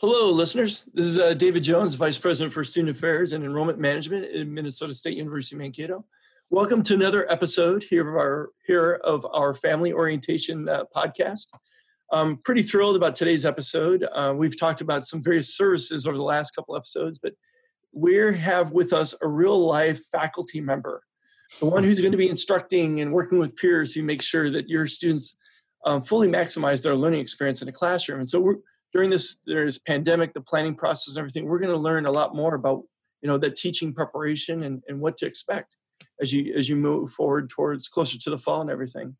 Hello, listeners. This is uh, David Jones, Vice President for Student Affairs and Enrollment Management at Minnesota State University Mankato. Welcome to another episode here of our here of our Family Orientation uh, podcast. I'm pretty thrilled about today's episode. Uh, we've talked about some various services over the last couple episodes, but we have with us a real life faculty member, the one who's going to be instructing and working with peers to make sure that your students um, fully maximize their learning experience in the classroom. And so we're during this there's pandemic the planning process and everything we're going to learn a lot more about you know the teaching preparation and, and what to expect as you as you move forward towards closer to the fall and everything.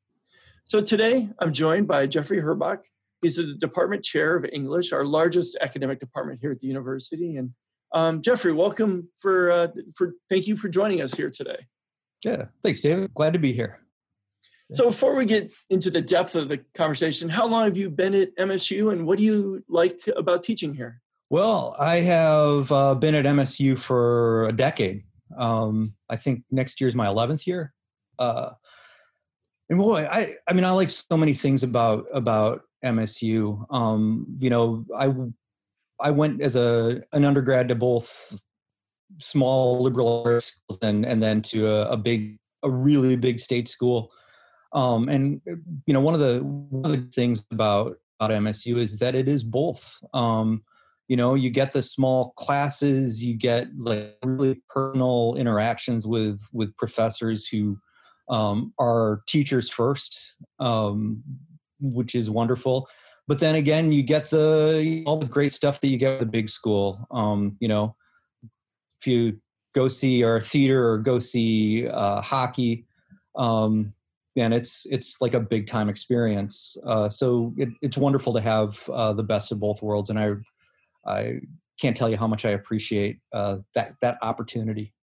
So today i'm joined by jeffrey herbach. He's the department chair of english our largest academic department here at the university. And um, jeffrey welcome for uh, for thank you for joining us here today. Yeah thanks david. Glad to be here so before we get into the depth of the conversation, how long have you been at MSU and what do you like about teaching here? Well, I have uh, been at MSU for a decade. Um, I think next year is my 11th year. Uh, and boy, I, I mean, I like so many things about, about MSU. Um, you know, I, I went as a, an undergrad to both small liberal arts and, and then to a, a big, a really big state school. Um, and uh, you know, one of the one of the things about about MSU is that it is both. Um, you know, you get the small classes, you get like really personal interactions with with professors who um, are teachers first, um, which is wonderful. But then again, you get the all the great stuff that you get with the big school. Um, you know, if you go see our theater or go see uh, hockey, um, and it's it's like a big time experience. Uh, so it, it's wonderful to have uh, the best of both worlds, and I I can't tell you how much I appreciate uh, that that opportunity.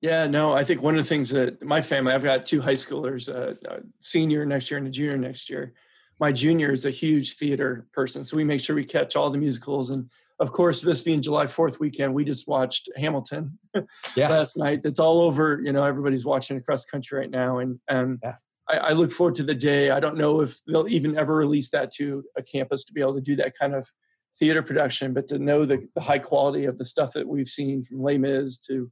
Yeah, no, I think one of the things that my family, I've got two high schoolers, uh, senior next year and a junior next year. My junior is a huge theater person, so we make sure we catch all the musicals. And of course, this being July Fourth weekend, we just watched Hamilton yeah. last night. That's all over. You know, everybody's watching across the country right now, and and yeah. I, I, look forward to the day. I don't know if they'll even ever release that to a campus to be able to do that kind of theater production, but to know the, the high quality of the stuff that we've seen from Les Mis to,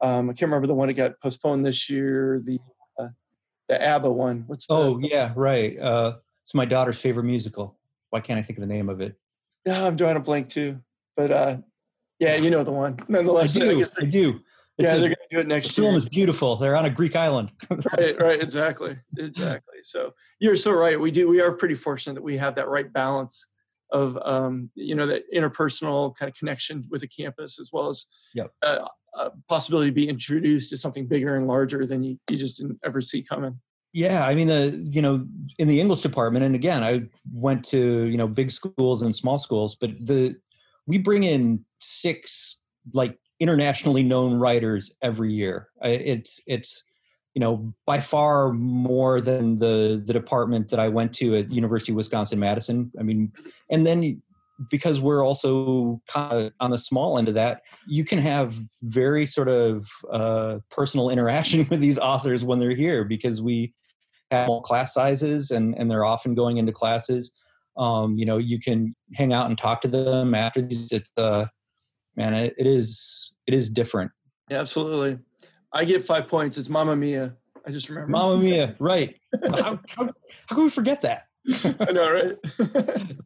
um, I can't remember the one that got postponed this year, the uh, the ABBA one. What's the, oh yeah, right. Uh, it's my daughter's favorite musical. Why can't I think of the name of it? Yeah, I'm drawing a blank too. But uh, yeah, you know the one. Nonetheless, I do. I, guess they, I do. It's yeah, a, they're going to do it next the year. film is beautiful. They're on a Greek island. right, right, exactly, exactly. So you're so right. We do. We are pretty fortunate that we have that right balance of um, you know that interpersonal kind of connection with the campus, as well as yep. uh, a possibility to be introduced to something bigger and larger than you, you just didn't ever see coming. Yeah, I mean the you know in the English department, and again, I went to you know big schools and small schools, but the we bring in six like internationally known writers every year. It's it's you know by far more than the the department that I went to at University of Wisconsin Madison. I mean, and then because we're also kind of on the small end of that, you can have very sort of uh, personal interaction with these authors when they're here because we have class sizes and and they're often going into classes. Um, you know, you can hang out and talk to them after these. It's uh, man, it, it is it is different. Yeah, absolutely. I get five points. It's Mamma Mia. I just remember. Mamma Mia, right? how, how, how can we forget that? I know, right?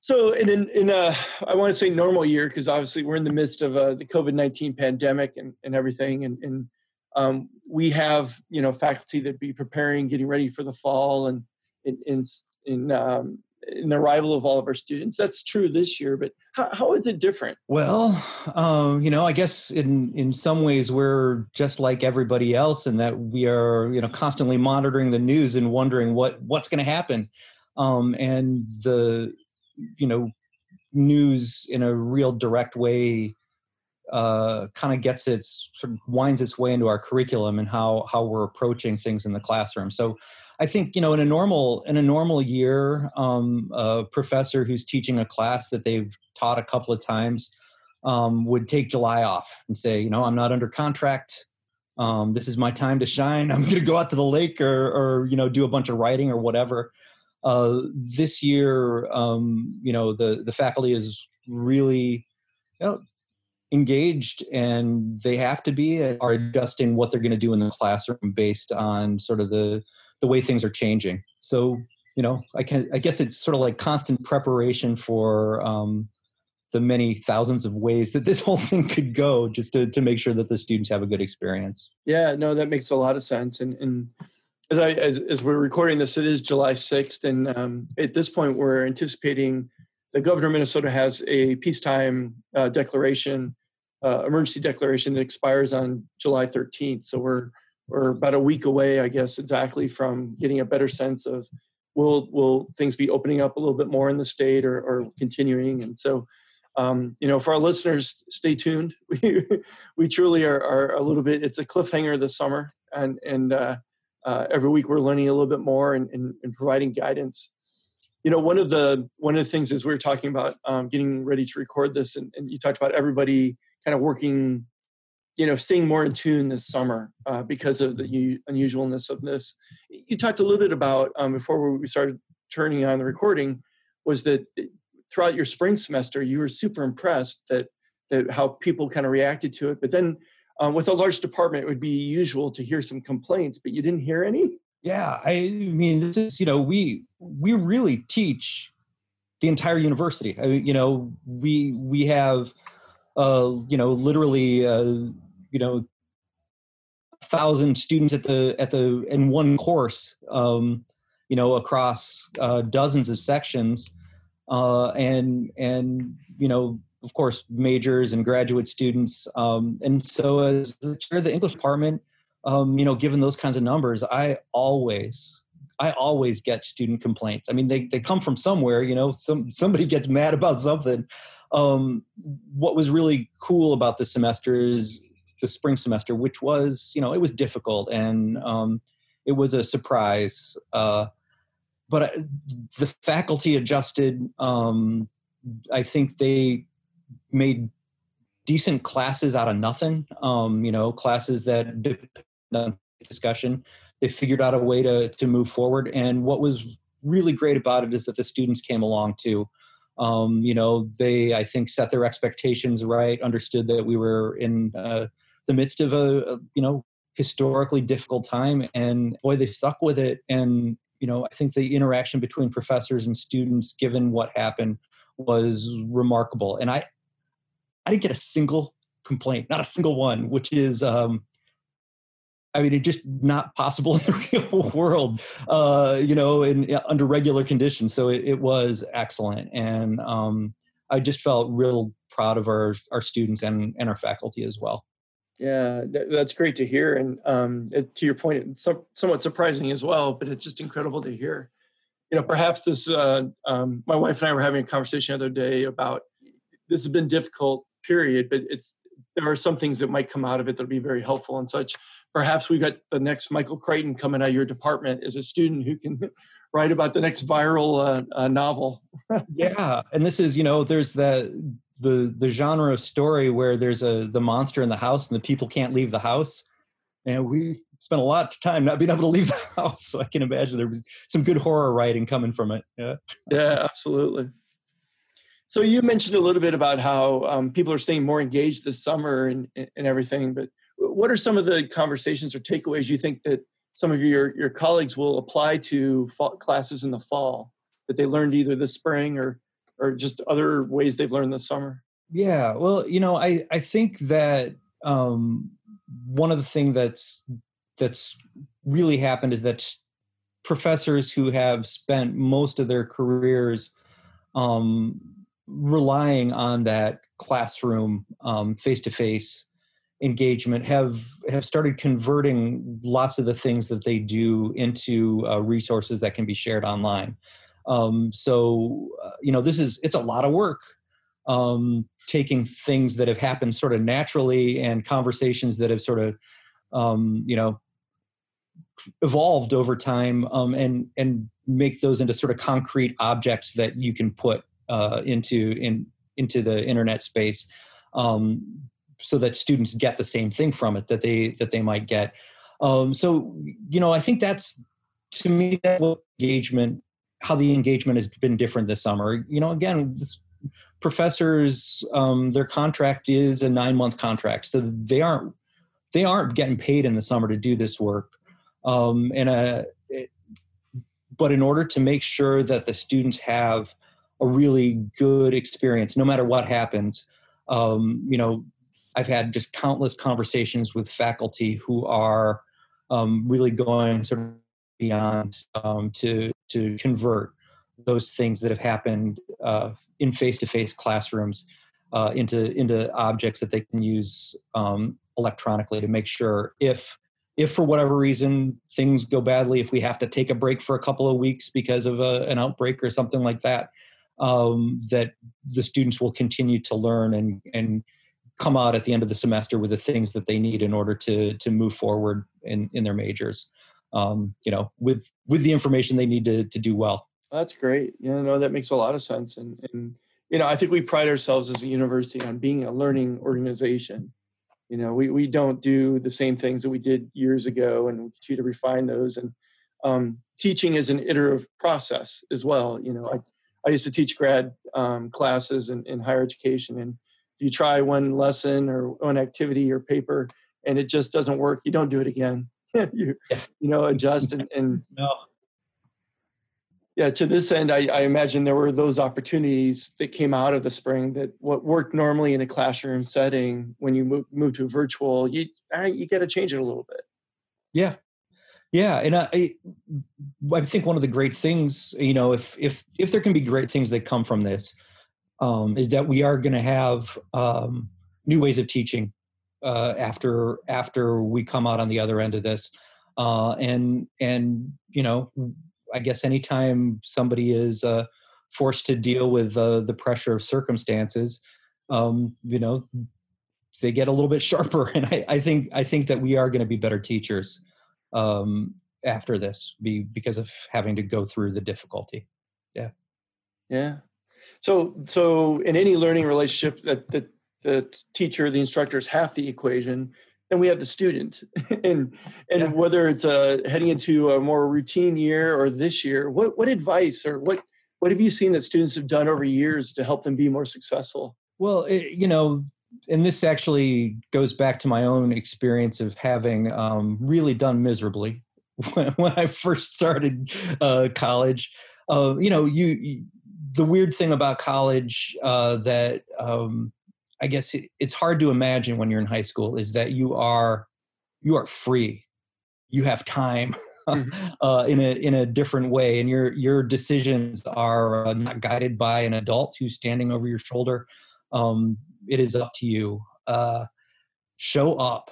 so, in in, in uh, I want to say normal year because obviously we're in the midst of uh, the COVID nineteen pandemic and and everything, and and um, we have you know faculty that be preparing, getting ready for the fall, and in in, in um, in the arrival of all of our students. That's true this year, but how, how is it different? Well, um, you know, I guess in in some ways we're just like everybody else, in that we are you know constantly monitoring the news and wondering what what's going to happen, um, and the you know news in a real direct way uh, kind of gets its sort of winds its way into our curriculum and how how we're approaching things in the classroom. So I think you know in a normal in a normal year, um, a professor who's teaching a class that they've taught a couple of times um, would take July off and say, you know, I'm not under contract. Um, this is my time to shine. I'm going to go out to the lake or, or you know do a bunch of writing or whatever. Uh, this year, um, you know, the the faculty is really you know, engaged and they have to be are adjusting what they're going to do in the classroom based on sort of the the way things are changing. So you know i can i guess it's sort of like constant preparation for um, the many thousands of ways that this whole thing could go just to, to make sure that the students have a good experience. Yeah no that makes a lot of sense and and as i as, as we're recording this it is july 6th and um, at this point we're anticipating the governor of minnesota has a peacetime uh, declaration uh, emergency declaration that expires on july 13th so we're we're about a week away i guess exactly from getting a better sense of will will things be opening up a little bit more in the state or, or continuing and so um, you know, for our listeners, stay tuned. We we truly are, are a little bit. It's a cliffhanger this summer, and and uh, uh, every week we're learning a little bit more and, and, and, providing guidance. You know, one of the one of the things is we are talking about um, getting ready to record this, and, and, you talked about everybody kind of working, you know, staying more in tune this summer uh, because of the u- unusualness of this. You talked a little bit about um, before we started turning on the recording was that throughout your spring semester, you were super impressed that that how people kind of reacted to it. But then um, with a large department, it would be usual to hear some complaints, but you didn't hear any. Yeah, I mean, this is you know we we really teach the entire university. I mean, you know, we we have uh, you know literally uh, you know thousand students at the at the in one course um, you know across uh, dozens of sections uh, and and you know of course majors and graduate students um, and so as the chair of the english department um, you know given those kinds of numbers i always i always get student complaints. I mean they, they come from somewhere you know some somebody gets mad about something um, what was really cool about the semester is the spring semester which was you know it was difficult and um, it was a surprise uh, but uh, the faculty adjusted. Um, I think they made decent classes out of nothing. Um, you know, classes that depend on discussion. They figured out a way to to move forward. And what was really great about it is that the students came along too. Um, you know, they I think set their expectations right, understood that we were in uh, the midst of a, a you know historically difficult time, and boy, they stuck with it. And you know, I think the interaction between professors and students, given what happened, was remarkable. And I, I didn't get a single complaint, not a single one, which is, um, I mean, it's just not possible in the real world, uh, you know, in under regular conditions. So it, it was excellent, and um, I just felt real proud of our our students and and our faculty as well. Yeah, that's great to hear. And um, it, to your point, it's somewhat surprising as well, but it's just incredible to hear. You know, perhaps this, uh, um, my wife and I were having a conversation the other day about this has been difficult period, but it's, there are some things that might come out of it that'll be very helpful and such. Perhaps we've got the next Michael Crichton coming out of your department as a student who can write about the next viral uh, uh, novel. yeah, and this is you know there's that the the genre of story where there's a the monster in the house and the people can't leave the house. And we spent a lot of time not being able to leave the house so i can imagine there was some good horror writing coming from it. Yeah. Yeah absolutely. So you mentioned a little bit about how um, people are staying more engaged this summer and, and everything but what are some of the conversations or takeaways you think that some of your, your colleagues will apply to fall, classes in the fall that they learned either this spring or or just other ways they've learned this summer? Yeah, well, you know, I I think that um, one of the things that's that's really happened is that professors who have spent most of their careers um, relying on that classroom face to face engagement have have started converting lots of the things that they do into uh, resources that can be shared online um, so uh, you know, this is it's a lot of work. Um, taking things that have happened sort of naturally and conversations that have sort of um, you know evolved over time um, and and make those into sort of concrete objects that you can put uh, into in into the internet space um, so that students get the same thing from it that they that they might get um, so you know i think that's to me that engagement how the engagement has been different this summer. You know, again, this professors um, their contract is a nine month contract so they aren't they aren't getting paid in the summer to do this work um, and uh, it, but in order to make sure that the students have a really good experience no matter what happens um, you know i've had just countless conversations with faculty who are um, really going sort of beyond um, to to convert those things that have happened uh, in face-to-face classrooms uh, into into objects that they can use um, electronically to make sure if if for whatever reason things go badly, if we have to take a break for a couple of weeks because of a, an outbreak or something like that, um, that the students will continue to learn and and come out at the end of the semester with the things that they need in order to to move forward in in their majors. Um, you know, with with the information they need to to do well. That's great. Yeah, no, that makes a lot of sense. And, and you know, I think we pride ourselves as a university on being a learning organization. You know, we, we don't do the same things that we did years ago and we continue to refine those. And um, teaching is an iterative process as well. You know, I, I used to teach grad um, classes in, in higher education. And you try one lesson or one activity or paper and it just doesn't work, you don't do it again. you, you know, adjust and, and no yeah, to this end, I, I, imagine there were those opportunities that came out of the spring that what worked normally in a classroom setting when you move, move to virtual, you ah, you got to change it a little bit. Yeah, yeah, and I I think one of the great things, you know, if if if there can be great things that come from this, um, is that we are going to have um, new ways of teaching uh, after after we come out on the other end of this, uh, and and you know I guess anytime somebody is uh, forced to deal with uh, the pressure of circumstances, um, you know, they get a little bit sharper. And I, I think I think that we are going to be better teachers um, after this, be because of having to go through the difficulty. Yeah. Yeah. So so in any learning relationship that that the teacher, the instructor is half the equation and we have the student. And and yeah. whether it's uh, heading into a more routine year or this year what what advice or what what have you seen that students have done over years to help them be more successful? Well it, you know and this actually goes back to my own experience of having um, really done miserably when, when i first started uh, college. Uh, you know you, you, the weird thing about college uh, that um, I guess it, it's hard to imagine when you're in high school is that you are you are free, you have time. Mm-hmm. uh, in a in a different way, and your your decisions are uh, not guided by an adult who's standing over your shoulder. Um, it is up to you. Uh, show up,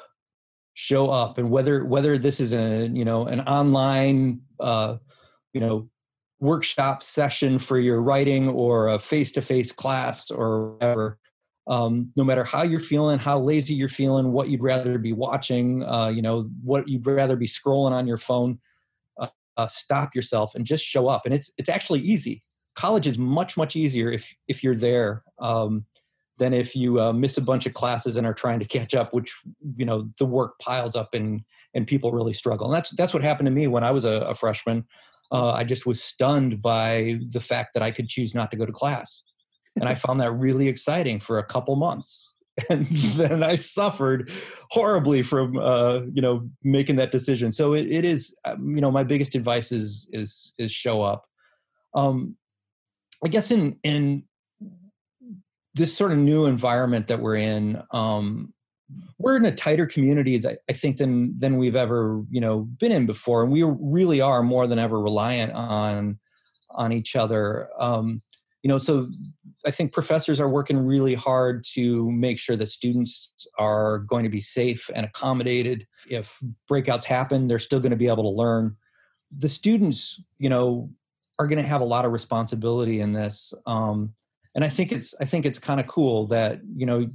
show up, and whether whether this is a you know an online uh, you know workshop session for your writing or a face to face class or whatever um, no matter how you're feeling, how lazy you're feeling, what you'd rather be watching, uh, you know, what you'd rather be scrolling on your phone, uh, uh, stop yourself and just show up. And it's it's actually easy. College is much much easier if if you're there um, than if you uh, miss a bunch of classes and are trying to catch up, which you know the work piles up and and people really struggle. And that's that's what happened to me when I was a, a freshman. Uh, I just was stunned by the fact that I could choose not to go to class and I found that really exciting for a couple months. And then I suffered horribly from uh, you know making that decision. So it, it is um, you know my biggest advice is is is show up. Um, I guess in in this sort of new environment that we're in, um, we're in a tighter community that I think than than we've ever you know been in before, and we really are more than ever reliant on on each other. Um, you know so i think professors are working really hard to make sure that students are going to be safe and accommodated. If breakouts happen they're still going to be able to learn. The students you know are going to have a lot of responsibility in this. Um, and i think it's i think it's kind of cool that you know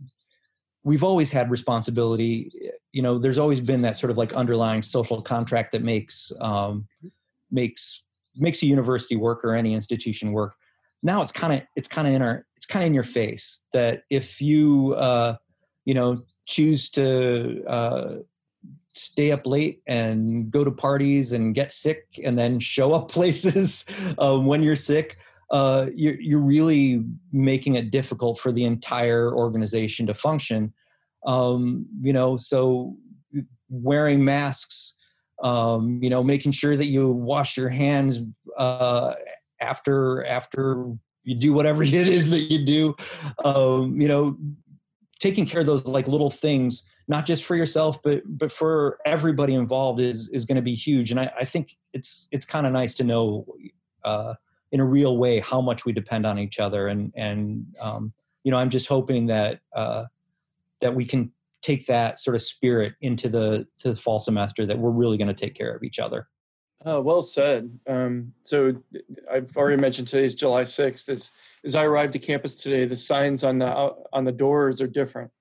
we've always had responsibility you know there's always been that sort of like underlying social contract that makes um, makes makes a university work or any institution work. Now it's kind of it's kind of in our it's kind of in your face that if you uh, you know choose to uh, stay up late and go to parties and get sick and then show up places uh, when you're sick uh, you're, you're really making it difficult for the entire organization to function. Um, you know, so wearing masks, um, you know, making sure that you wash your hands uh, after after you do whatever it is that you do. Um, you know, taking care of those like little things not just for yourself but but for everybody involved is is going to be huge and i, I think it's it's kind of nice to know uh, in a real way how much we depend on each other and and um, you know i'm just hoping that uh, that we can take that sort of spirit into the to the fall semester that we're really going to take care of each other Oh, well said. Um, so I've already mentioned today's July 6th. As, as I arrived to campus today, the signs on the on the doors are different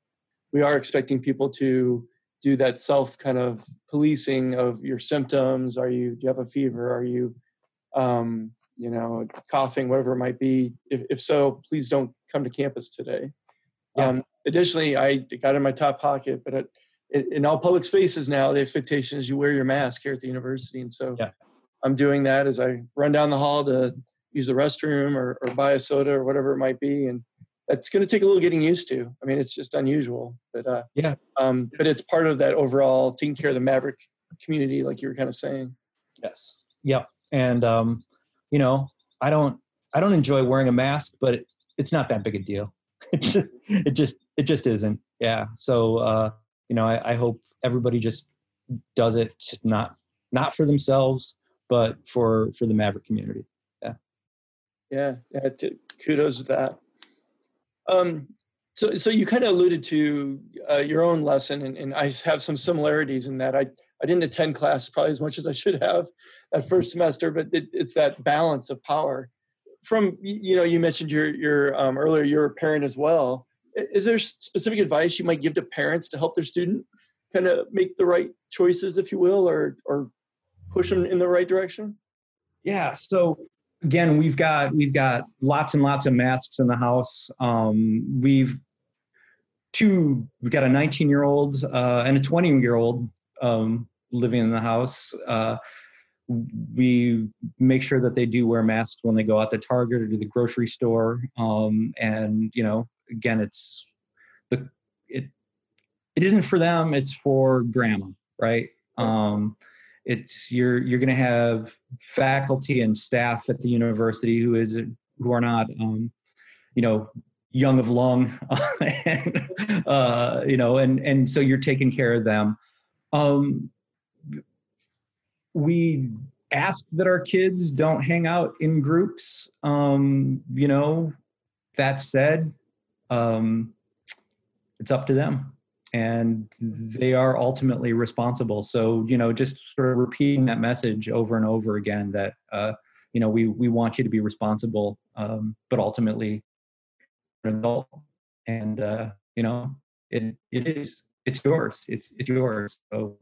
we are expecting people to do that self kind of policing of your symptoms. Are you, do you have a fever? Are you, um, you know, coughing, whatever it might be? If, if so, please don't come to campus today. Yeah. Um, additionally, I got in my top pocket, but it, in all public spaces now, the expectation is you wear your mask here at the university. And so yeah. I'm doing that as I run down the hall to use the restroom or, or buy a soda or whatever it might be. And that's going to take a little getting used to. I mean, it's just unusual, but uh, yeah. Um, but it's part of that overall taking care of the Maverick community, like you were kind of saying. Yes. Yep. And um, you know, I don't, I don't enjoy wearing a mask, but it, it's not that big a deal. It just, it just, it just isn't. Yeah. So, uh, you know, I, I hope everybody just does it not, not for themselves, but for for the Maverick community. Yeah. Yeah. Yeah. T- kudos to that. Um, so, so you kind of alluded to uh, your own lesson, and, and, I have some similarities in that I, I didn't attend class probably as much as I should have that first semester, but it, it's that balance of power. From you know, you mentioned your your um, earlier you're a parent as well. Is there specific advice you might give to parents to help their student kind of make the right choices, if you will, or or push them in the right direction? Yeah. So again, we've got we've got lots and lots of masks in the house. Um, we've two we've got a 19 year old uh, and a 20 year old um, living in the house. Uh, we make sure that they do wear masks when they go out to Target or to the grocery store. Um, and you know, again, it's the it it isn't for them; it's for grandma, right? Um, it's you're you're going to have faculty and staff at the university who is who are not um, you know young of lung and, uh, you know and and so you're taking care of them um, we ask that our kids don't hang out in groups um, you know that said um, it's up to them and they are ultimately responsible. So you know, just sort of repeating that message over and over again that uh, you know we we want you to be responsible, um, but ultimately an adult, and uh, you know it it is it's yours it's it's yours. So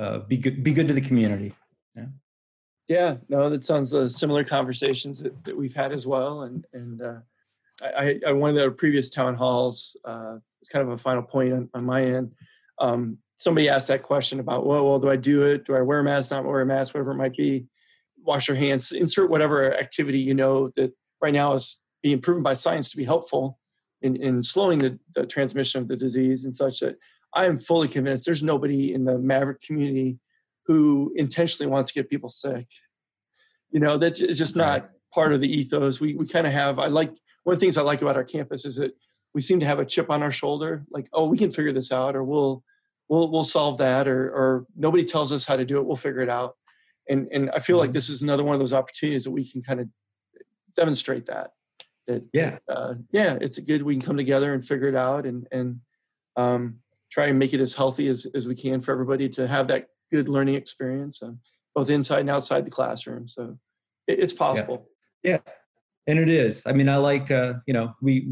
uh, be good be good to the community. Yeah. Yeah, no, that sounds uh, similar conversations that, that we've had as well, and and uh, I, I one of the previous town halls uh, it's kind of a final point on, on my end. Um, somebody asked that question about, well, well, do I do it? Do I wear a mask? Not wear a mask? Whatever it might be. Wash your hands. Insert whatever activity you know that right now is being proven by science to be helpful in, in slowing the, the transmission of the disease and such. That I am fully convinced there's nobody in the Maverick community who intentionally wants to get people sick. You know, that's just not part of the ethos. We we kind of have. I like one of the things I like about our campus is that we seem to have a chip on our shoulder like oh we can figure this out or we'll we'll we'll solve that or or nobody tells us how to do it we'll figure it out and and i feel like mm-hmm. this is another one of those opportunities that we can kind of demonstrate that that yeah uh, yeah it's good we can come together and figure it out and and um, try and make it as healthy as, as we can for everybody to have that good learning experience um, both inside and outside the classroom so it, it's possible yeah. yeah and it is i mean i like uh, you know we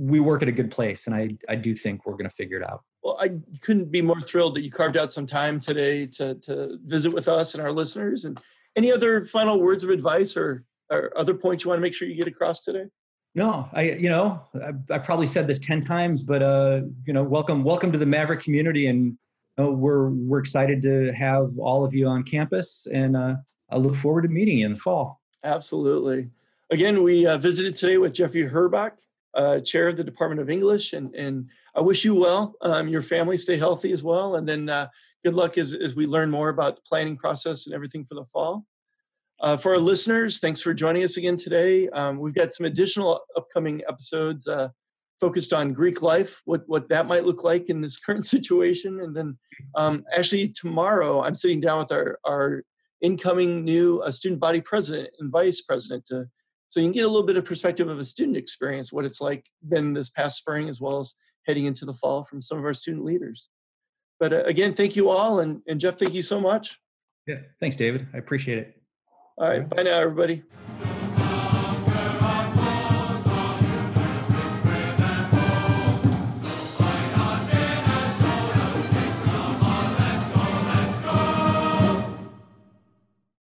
we work at a good place and I, I do think we're going to figure it out. Well, I couldn't be more thrilled that you carved out some time today to, to visit with us and our listeners. And any other final words of advice or, or other points you want to make sure you get across today? No, I, you know, I, I probably said this 10 times, but, uh, you know, welcome, welcome to the Maverick community. And you know, we're, we're excited to have all of you on campus and uh, I look forward to meeting you in the fall. Absolutely. again, we uh, visited today with Jeffrey Herbach, uh, chair of the Department of English, and and I wish you well. Um, your family stay healthy as well, and then uh, good luck as as we learn more about the planning process and everything for the fall. Uh, for our listeners, thanks for joining us again today. Um, we've got some additional upcoming episodes uh, focused on Greek life, what what that might look like in this current situation, and then um, actually tomorrow I'm sitting down with our our incoming new uh, student body president and vice president to so you can get a little bit of perspective of a student experience, what it's like been this past spring, as well as heading into the fall from some of our student leaders. But uh, again, thank you all, and, and Jeff, thank you so much. Yeah, thanks, David. I appreciate it. All right. Bye now, everybody.